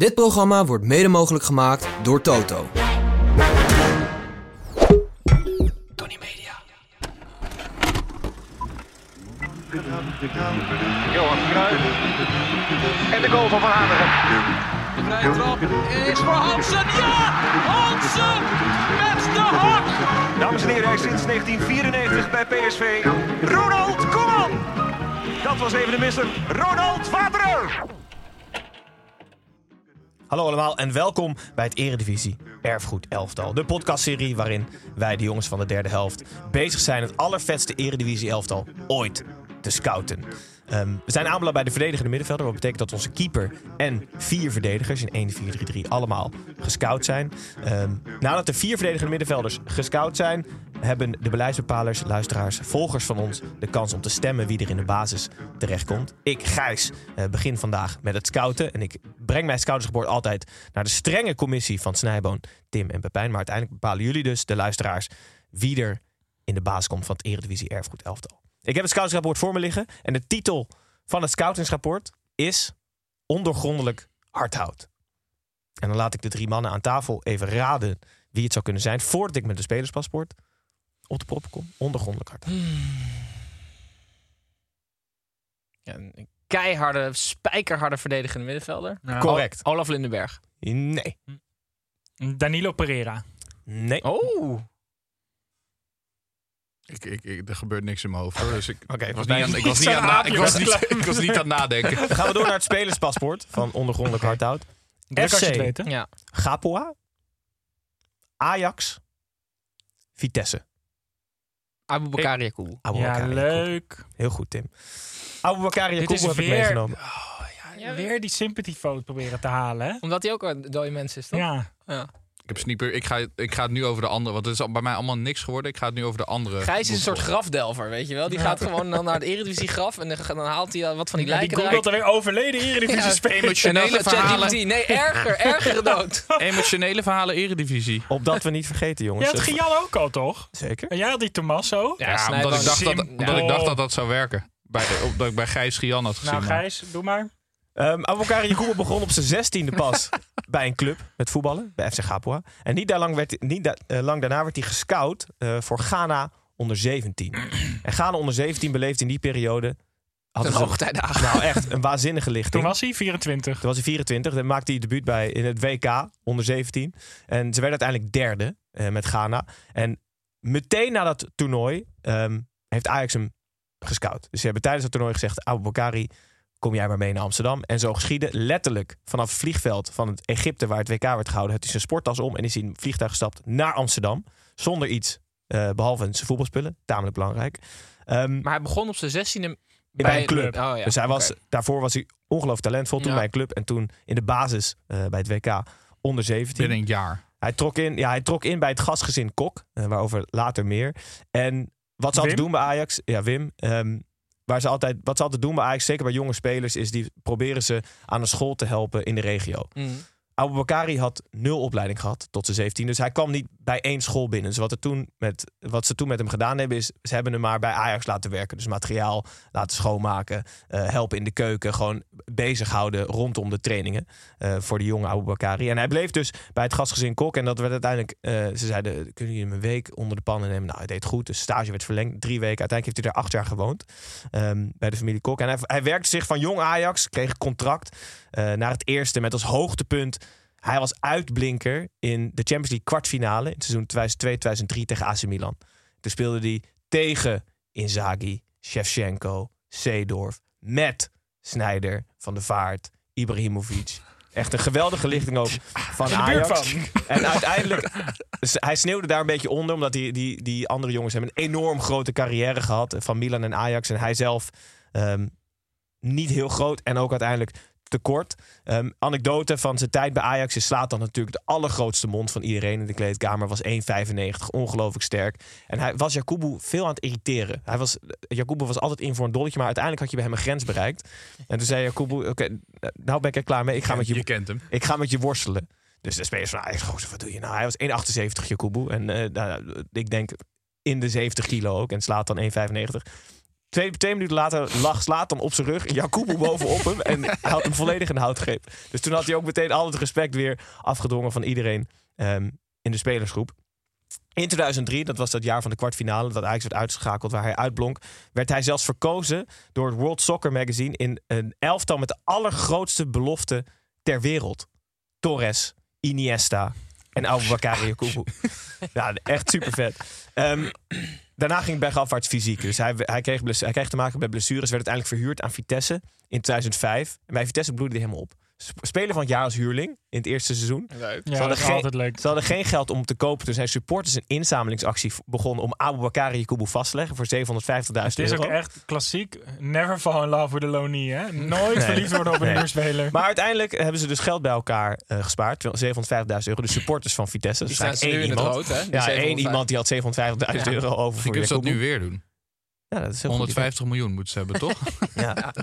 Dit programma wordt mede mogelijk gemaakt door Toto. Tony Media. Johan Cruijff. En de goal van Van. De vrije trap is voor Hansen. Ja! Hansen met de hak! Dames en heren, hij is sinds 1994 bij PSV. Ronald Koeman! Dat was even de misser. Ronald Vader! Hallo allemaal en welkom bij het Eredivisie Erfgoed Elftal. De podcastserie waarin wij, de jongens van de derde helft, bezig zijn het allervetste Eredivisie Elftal ooit te scouten. Ehm, we zijn aanbeland bij de verdedigende middenvelder. Wat betekent dat onze keeper en vier verdedigers in 1-4-3-3 allemaal gescout zijn. Ehm, nadat de vier verdedigende middenvelders gescout zijn, hebben de beleidsbepalers, luisteraars, volgers van ons de kans om te stemmen wie er in de basis terechtkomt. Ik, Gijs, eh, begin vandaag met het scouten. En ik breng mijn scoutersrapport altijd naar de strenge commissie van Snijboon, Tim en Pepijn. Maar uiteindelijk bepalen jullie dus, de luisteraars, wie er in de basis komt van het Eredivisie Erfgoed Elftal. Ik heb het scoutingsrapport voor me liggen. En de titel van het scoutingsrapport is Ondoorgrondelijk hardhout. En dan laat ik de drie mannen aan tafel even raden wie het zou kunnen zijn... voordat ik met de spelerspaspoort op de proppen kom. Ondergrondelijk hardhout. Ja, een keiharde, spijkerharde verdedigende middenvelder. Correct. Olaf Lindenberg. Nee. Danilo Pereira. Nee. Oh. Ik, ik, ik, er gebeurt niks in mijn hoofd. Hoor. Dus ik, Oké, ik was niet aan, ik was niet aan, na- ik was niet, ik was niet aan het nadenken. Dan gaan we door naar het spelerspaspoort van Ondergrondelijk hardhout. Druk als je het FC. Ja. Gapoa. Ajax. Vitesse. Abu Bakar Yacoub. Ja, leuk. Heel goed, Tim. Abubakar Dit Yacoub is heb ik weer, meegenomen. oh, ja, weer die sympathy vote proberen te halen, hè? Omdat hij ook een dode mens is, toch? Ja. Ja. Ik, heb sneaker, ik, ga, ik ga het nu over de andere, want het is al bij mij allemaal niks geworden. Ik ga het nu over de andere. Gijs is een soort grafdelver, weet je wel. Die gaat gewoon dan naar het Eredivisie graf en dan, haalt hij wat van die Ja, die lijken googelt eruit. er weer overleden Eredivisie Ja. spelers. Emotionele En dan verhalen. Nee, erger, ergere dood. Emotionele verhalen Eredivisie. Opdat we niet vergeten, Je jongens. had Gian ook al, toch? Zeker. En jij had die Tommaso. Ja, omdat, ik dacht dat, omdat ik dacht dat dat zou werken. Bij de, omdat ik bij Gijs Gian had gezien. Nou, maar- Gijs, doe maar. Um, Abubakar Yacoub begon op zijn zestiende pas bij een club met voetballen, bij FC Gapua. En niet, daar lang, werd, niet da- eh, lang daarna werd hij gescout eh, voor Ghana onder 17. En Ghana onder 17 beleefde in die periode... hadden Een hoogtijdagen. Nou, echt een waanzinnige lichting. Toen was hij 24. Toen was hij 24. Dan maakte hij debuut bij in het WK onder 17. En ze werden uiteindelijk derde eh, met Ghana. En meteen na dat toernooi ehm, heeft Ajax hem gescout. Dus ze hebben tijdens het toernooi gezegd... Abu Bakari, kom jij maar mee naar Amsterdam. En zo geschiedde letterlijk vanaf het vliegveld van het Egypte... waar het WK werd gehouden, heeft hij zijn sporttas om... en is hij in een vliegtuig gestapt naar Amsterdam. Zonder iets, eh, behalve zijn voetbalspullen. Tamelijk belangrijk. Ehm, Maar hij begon op zijn zestiende bij een club. Oh, ja. Dus hij was, daarvoor was hij ongelooflijk talentvol. Toen Ja. bij een club en toen in de basis eh, bij het WK onder 17. Binnen een jaar. Hij trok, in, ja, hij trok in bij het gastgezin Kok, eh, waarover later meer. En wat ze altijd Wim? doen bij Ajax, ja Wim, ehm, waar ze altijd, wat ze altijd doen bij Ajax, zeker bij jonge spelers, is die proberen ze aan een school te helpen in de regio. Mm. Abu Bakari had nul opleiding gehad tot zijn 17. Dus hij kwam niet bij één school binnen. Dus wat, er toen met, wat ze toen met hem gedaan hebben, is ze hebben hem maar bij Ajax laten werken. Dus materiaal laten schoonmaken, eh, helpen in de keuken. Gewoon bezighouden rondom de trainingen eh, voor de jonge Abu Bakari. En hij bleef dus bij het gastgezin Kok. En dat werd uiteindelijk, eh, ze zeiden, kunnen jullie hem een week onder de pannen nemen? Nou, hij deed goed. De stage werd verlengd, drie weken. Uiteindelijk heeft hij daar acht jaar gewoond ehm, bij de familie Kok. En hij, hij werkte zich van jong Ajax, kreeg contract eh, naar het eerste met als hoogtepunt hij was uitblinker in de Champions League kwartfinale in het seizoen 2002-2003 tegen AC Milan. Toen speelde hij tegen Inzaghi, Shevchenko, Seedorf, met Sneijder, Van de Vaart, Ibrahimovic. Echt een geweldige lichting ook van Ajax. En uiteindelijk, hij sneeuwde daar een beetje onder, omdat die, die, die andere jongens hebben een enorm grote carrière gehad van Milan en Ajax. En hij zelf ehm, niet heel groot en ook uiteindelijk te kort. Ehm, anekdote van zijn tijd bij Ajax. Is slaat dan natuurlijk de allergrootste mond van iedereen in de kleedkamer. Was 1,95. Ongelooflijk sterk. En hij was Jakubu veel aan het irriteren. Hij was, Jakubu was altijd in voor een dolletje. Maar uiteindelijk had je bij hem een grens bereikt. En toen zei Jakubu... Oké, nou ben ik er klaar mee. Ik ga met je, Je kent hem. ik ga met je worstelen. Dus de spelers van Ajax, gozer, wat doe je nou? Hij was 1,78 Jakubu. En eh, nou, ik denk in de 70 kilo ook. En slaat dan 1,95. Twee, minuten later lag slaat dan op zijn rug. Jakubu bovenop hem. En hij had hem volledig in houtgreep. Dus toen had hij ook meteen al het respect weer afgedwongen van iedereen ehm, in de spelersgroep. In 2003, dat was dat jaar van de kwartfinale, dat Ajax werd uitgeschakeld waar hij uitblonk, werd hij zelfs verkozen door het World Soccer Magazine in een elftal met de allergrootste belofte ter wereld. Torres, Iniesta en Abubakar Jakubu. ja, echt super vet. daarna ging bergafwaarts fysiek. Dus hij, hij, kreeg hij kreeg te maken met blessures. Werd uiteindelijk verhuurd aan Vitesse in 2005. En bij Vitesse bloedde hij helemaal op. Sp- Speler van het jaar als huurling in het eerste seizoen. Leuk. Ja, hadden dat is geen- altijd leuk. Ze hadden geen geld om te kopen. Toen zijn supporters een inzamelingsactie begonnen om Abubakar Jakubu vast te leggen voor 750.000 Het is euro. ook echt klassiek. Never fall in love with a loanee, hè? Nooit verliefd worden op een Nee. huurspeler. Maar uiteindelijk hebben ze dus geld bij elkaar eh, gespaard. 750.000 euro. De supporters van Vitesse. Die Dus staan ze eigenlijk nu in één het iemand. rood, hè? Die Ja, één 705. iemand die had 750.000 Ja. euro over voor kunnen ze dat nu weer doen. Ja, dat is heel goed idee. 150 miljoen moeten ze hebben, toch? Ja.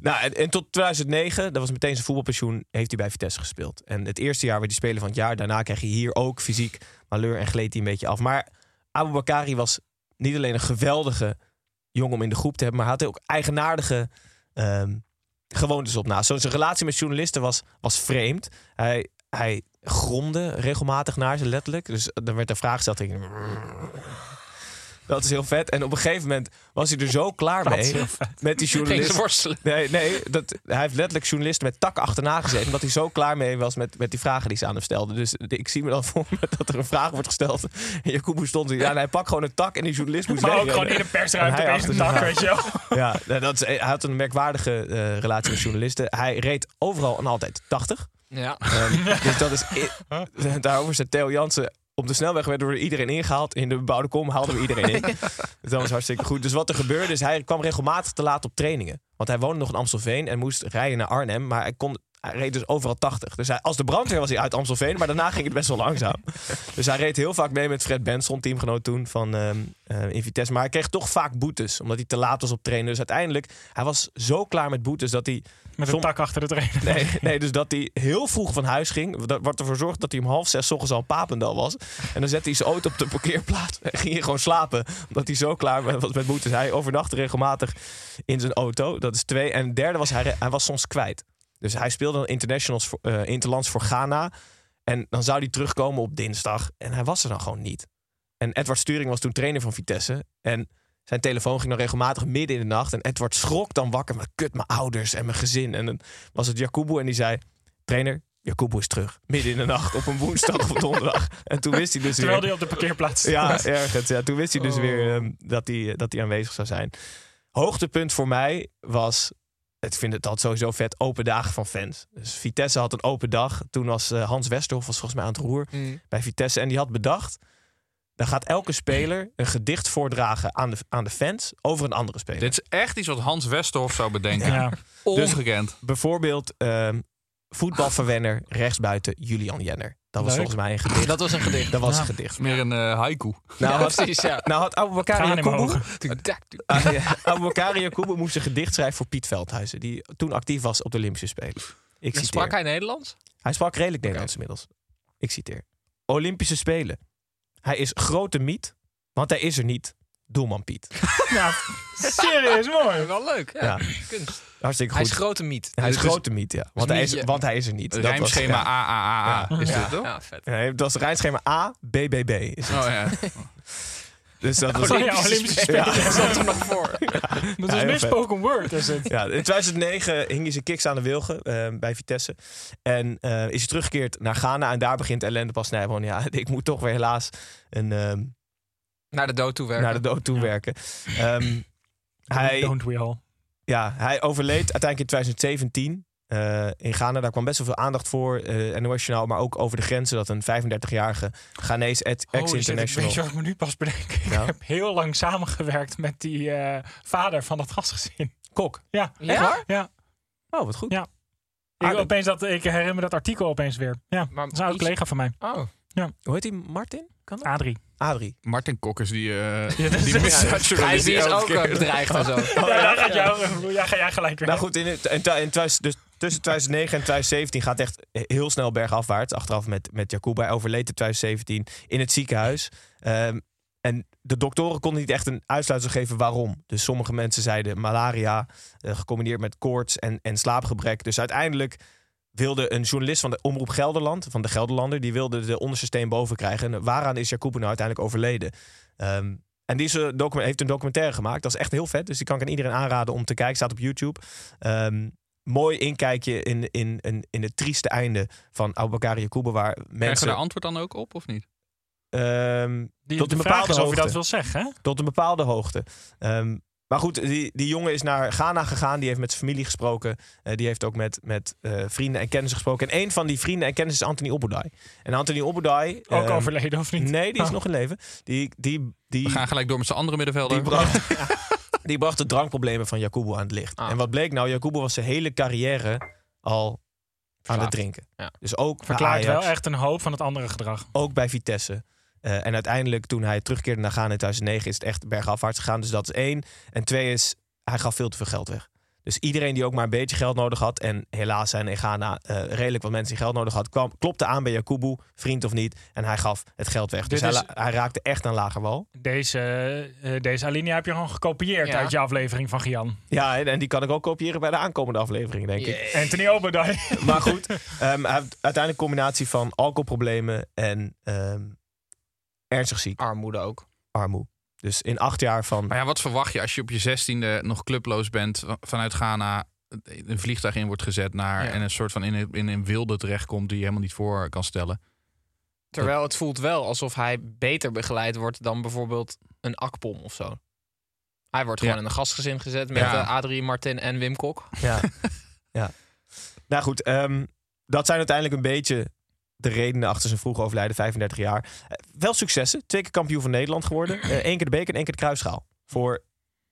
Nou, en, en tot 2009, dat was meteen zijn voetbalpensioen, heeft hij bij Vitesse gespeeld. En het eerste jaar werd hij speler van het jaar. Daarna kreeg hij hier ook fysiek malheur en gleed hij een beetje af. Maar Abu Bakari was niet alleen een geweldige jongen om in de groep te hebben, maar hij had ook eigenaardige ehm, gewoontes op naast. Zo, zijn relatie met journalisten was, was vreemd. Hij, hij gromde regelmatig naar ze, letterlijk. Dus dan werd er vraag gesteld. Dat is heel vet. En op een gegeven moment was hij er zo klaar Dat mee is heel vet. met die Ging journalist. ze worstelen. Nee, nee dat, hij heeft letterlijk journalisten met takken achterna gezeten. Omdat hij zo klaar mee was met, met die vragen die ze aan hem stelden. Dus ik zie me dan voor me dat er een vraag wordt gesteld. En Jacobo stond er. Ja, en hij pakt gewoon een tak en die journalist moest Maar ook gewoon in de persruimte hij een tak, weet je wel. Ja, dat is, hij had een merkwaardige eh, relatie met journalisten. Hij reed overal en altijd 80. Ja. Ehm, dus dat is. Daarover zei Theo Jansen. Op de snelweg werd door iedereen ingehaald. In de bebouwde kom haalden we iedereen in. Dus dat was hartstikke goed. Dus wat er gebeurde is, hij kwam regelmatig te laat op trainingen. Want hij woonde nog in Amstelveen en moest rijden naar Arnhem. Maar hij, kon, hij reed dus overal 80. Dus hij, als de brandweer was hij uit Amstelveen. Maar daarna ging het best wel langzaam. Dus hij reed heel vaak mee met Fred Benson, teamgenoot toen van in Vitesse. Maar hij kreeg toch vaak boetes. Omdat hij te laat was op trainen. Dus uiteindelijk, hij was zo klaar met boetes dat hij Met een tak achter de trainer. Nee, nee, dus dat hij heel vroeg van huis ging. Dat wordt ervoor zorgd dat hij om half zes 's ochtends al Papendal was. En dan zette hij zijn auto op de parkeerplaats. En ging hij gewoon slapen. Omdat hij zo klaar was met boetes. Hij overnachtte regelmatig in zijn auto. Dat is twee. En derde was, hij, hij was soms kwijt. Dus hij speelde dan internationals voor, eh, interlands voor Ghana. En dan zou hij terugkomen op dinsdag. En hij was er dan gewoon niet. En Edward Sturing was toen trainer van Vitesse. En zijn telefoon ging dan regelmatig midden in de nacht. En Edward schrok dan wakker met kut, mijn ouders en mijn gezin. En dan was het Jakubu en die zei... Trainer, Jakubu is terug. Midden in de nacht op een woensdag of donderdag. En toen wist hij dus Terwijl weer... hij op de parkeerplaats Ja, ergens. Ja, toen wist hij dus weer ehm, dat, hij, dat hij aanwezig zou zijn. Hoogtepunt voor mij was... Ik vind het altijd sowieso vet, open dagen van fans. Dus Vitesse had een open dag. Toen was eh, Hans Westerhof was volgens mij aan het roer Mm. bij Vitesse. En die had bedacht... dan gaat elke speler een gedicht voordragen aan de, aan de fans... over een andere speler. Dit is echt iets wat Hans Westerhof zou bedenken. Ja. Ongekend. Bijvoorbeeld ehm, voetbalverwenner rechtsbuiten Julian Jenner. Dat was Leuk. volgens mij een gedicht. Dat was een gedicht. Dat was Ja. een gedicht. Meer een eh, haiku. Nou, had, precies, ja. nou had Abubakar Gaan in mijn Jakubu... ogen. Tudak, tudak. Ah, ja. Abubakar Jakubu moest een gedicht schrijven voor Piet Veldhuizen. Die toen actief was op de Olympische Spelen. Ik En. Sprak hij Nederlands? Hij sprak redelijk Nederlands inmiddels. Ik citeer. Olympische Spelen. Hij is grote miet, want hij is er niet. Doelman Piet. Nou, serieus mooi. Wel leuk. Ja. Ja. Kunst. Hartstikke Hij goed. is grote miet. Hij is is- grote miet, ja. Want, dus hij is, want hij is er niet. Dat was- Rijmschema ja. A, A, A, A. Is ja. dit toch? Ja, vet. Ja, het was rijmschema A, B, B, B. Is het. Oh ja. Dus dat was... Oh ja, Olympische Ja. Spelen. Dat stond er nog voor. Dat Ja, is heel meer vet. spoken word, is het. Ja, in 2009 hing hij zijn kicks aan de wilgen eh, bij Vitesse. En eh, is hij teruggekeerd naar Ghana. En daar begint ellende pas. Nee, gewoon, ja, ik moet toch weer helaas een, ehm, Naar de dood toe werken. naar de dood toe werken. Ehm, hij, Don't we all. ja, hij overleed uiteindelijk in 2017 eh, in Ghana. Daar kwam best wel veel aandacht voor. eh NOS Journaal, maar ook over de grenzen. Dat een 35-jarige Ghanese ex-international... weet je wat ik me nu pas bedenk? Ik Ja. heb heel lang samengewerkt met die eh, vader van dat gastgezin. Kok. Ja. Ja? Ja. Oh, wat goed. Ja. Ik, opeens dat, ik herinner me dat artikel opeens weer. Ja, Maar dat is een oud collega van mij. Oh. Hoe heet die? Martin? Kan dat? Adrie. Adrie. Martin Kokkers, die, eh dat die die is ook keer- eh, bedreigd en zo. ja, daar gaat, jou, ja, ga jij gelijk weer. Nou goed, in, het- in, in dus tussen 2009 en 2017 gaat het echt heel snel bergafwaarts. Achteraf met, met Jacob. Hij overleed in 2017 in het ziekenhuis. Ehm, en de doktoren konden niet echt een uitsluitsel geven waarom. Dus sommige mensen zeiden malaria, eh, gecombineerd met koorts en, en slaapgebrek. Dus uiteindelijk wilde een journalist van de Omroep Gelderland, van de Gelderlander, die wilde de onderste steen boven krijgen. En waaraan is Jacob nou uiteindelijk overleden? Ehm, en die docu- heeft een documentaire gemaakt. Dat is echt heel vet. Dus die kan ik aan iedereen aanraden om te kijken. Staat op YouTube. Ehm, mooi inkijkje in, in, in, in het trieste einde van Aboubakar Yacoub. Waar Krijgen we mensen... daar antwoord dan ook op, of niet? ehm, Die, tot de een vraag bepaalde is of je dat hoogte. wil zeggen, hè? tot een bepaalde hoogte. Ehm, maar goed, die, die jongen is naar Ghana gegaan. Die heeft met zijn familie gesproken. Eh, die heeft ook met, met eh, vrienden en kennissen gesproken. En een van die vrienden en kennissen is Anthony Obudai. En Anthony Obudai... Ook ehm, overleden of niet? Nee, die is Oh. nog in leven. Die, die, die, We gaan gelijk door met z'n andere middenvelder. die bracht, die bracht de drankproblemen van Jacobo aan het licht. Ah. En wat bleek nou? Jacobo was zijn hele carrière al aan het drinken. Ja. Dus ook bij Verklaart wel echt een hoop van het andere gedrag. ook bij Vitesse. Eh, en uiteindelijk, toen hij terugkeerde naar Ghana in 2009, is het echt bergafwaarts gegaan. Dus dat is één. En twee is, hij gaf veel te veel geld weg. Dus iedereen die ook maar een beetje geld nodig had, en helaas zijn in Ghana eh, redelijk wat mensen die geld nodig hadden, kwam, klopte aan bij Jakubu, vriend of niet, en hij gaf het geld weg. Dus Dit hij, is- la- hij raakte echt aan lager wal. Deze, eh, deze alinea heb je gewoon gekopieerd Ja. uit je aflevering van Gian. Ja, en, en die kan ik ook kopiëren bij de aankomende aflevering, denk ik. Anthony Obadai. Maar goed, ehm, hij heeft uiteindelijk een combinatie van alcoholproblemen en ehm, ernstig ziek, Armoede ook. armoe. Dus in acht jaar van... Maar ja, wat verwacht je als je op je zestiende nog clubloos bent vanuit Ghana een vliegtuig in wordt gezet naar Ja. en een soort van in een, in een wilde terechtkomt die je helemaal niet voor kan stellen. Terwijl het voelt wel alsof hij beter begeleid wordt dan bijvoorbeeld een akpom of zo. Hij wordt gewoon Ja. in een gastgezin gezet met Ja. eh, Adrie, Martin en Wim Kok. Ja. ja. Nou goed, ehm, dat zijn uiteindelijk een beetje de redenen achter zijn vroege overlijden, 35 jaar. Eh, wel successen. Twee keer kampioen van Nederland geworden. Eén keer de beker en één keer de kruisschaal. Voor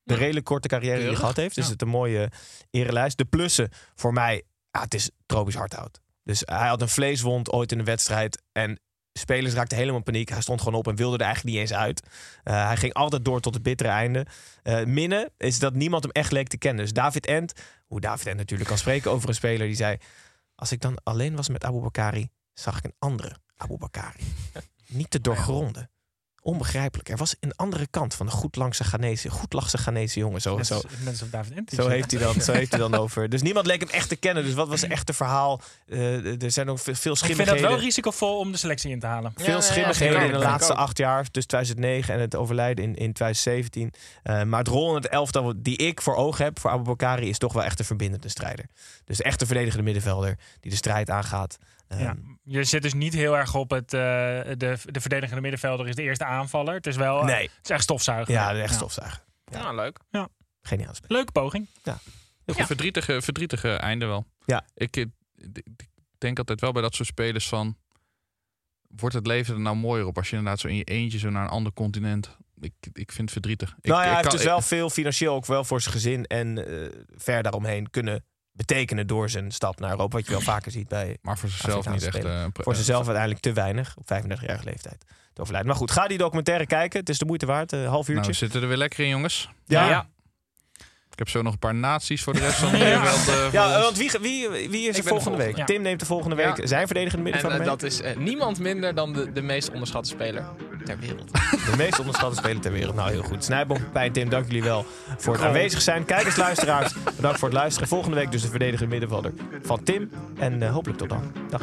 de redelijk korte carrière die hij gehad heeft. Dus Ja. het een mooie erelijst. De plussen voor mij, ja, het is tropisch hardhout. Dus hij had een vleeswond ooit in de wedstrijd. En spelers raakten helemaal in paniek. Hij stond gewoon op en wilde er eigenlijk niet eens uit. Eh, hij ging altijd door tot het bittere einde. Eh Minne is dat niemand hem echt leek te kennen. Dus David Ent, hoe David Ent natuurlijk kan spreken over een speler, die zei... Als ik dan alleen was met Abu Bakari, zag ik een andere Abu Bakari. Niet te doorgronden. Onbegrijpelijk. Er was een andere kant van de goed langse Ghanese, goed lachse Ghanese jongen. Zo, zo, Mensen David zo, heeft hij dan, zo heeft hij dan over. Dus niemand leek hem echt te kennen. Dus wat was het echte verhaal? Eh, er zijn ook veel, veel Ik vind schimmigheden. dat wel risicovol om de selectie in te halen. Ja, Veel ja, schimmigheden in de laatste acht jaar. Dus 2009 en het overlijden in, in 2017. Eh, maar het rol in het elftal die ik voor ogen heb voor Abubakari is toch wel echt een verbindende strijder. Dus echt een verdedigende middenvelder die de strijd aangaat. Ehm, Ja. Je zit dus niet heel erg op het. eh, de, de verdedigende middenvelder is de eerste aanvaller. Het is wel. Nee. Het is echt stofzuigen. Ja, echt stofzuiger. Ja, Nou, leuk. Geniaal spel. Leuke poging. Heel verdrietige, verdrietige einde wel. Ja. Ik, eh, ik denk altijd wel bij dat soort spelers van... Wordt het leven er nou mooier op als je inderdaad zo in je eentje zo naar een ander continent... Ik, ik vind het verdrietig. Ik, nou ja, ik hij heeft kan- dus wel veel financieel ook wel voor zijn gezin en eh, ver daaromheen kunnen betekenen door zijn stap naar Europa. Wat je wel vaker ziet bij Maar voor zichzelf niet echt... eh, voor eh, zichzelf uiteindelijk te weinig op 35-jarige leeftijd te overlijden. Maar goed, ga die documentaire kijken. Het is de moeite waard, een half uurtje. Nou, we zitten er weer lekker in, jongens. ja. Ja. Ik heb zo nog een paar naties voor de rest van eh, voor Ja, want wie, wie, wie is er de volgende week? Ja. Tim neemt de volgende Ja. week zijn verdedigende En middenvelder eh, mee. dat is eh, niemand minder dan de, de meest onderschatte speler ter wereld. De meest onderschatte speler ter wereld. Nou, heel goed. Snijboom, Pijn, Tim, dank jullie wel voor het aanwezig zijn. Kijkers, luisteraars, bedankt voor het luisteren. Volgende week dus de verdedigende middenvelder van Tim. En eh, hopelijk tot dan. Dag.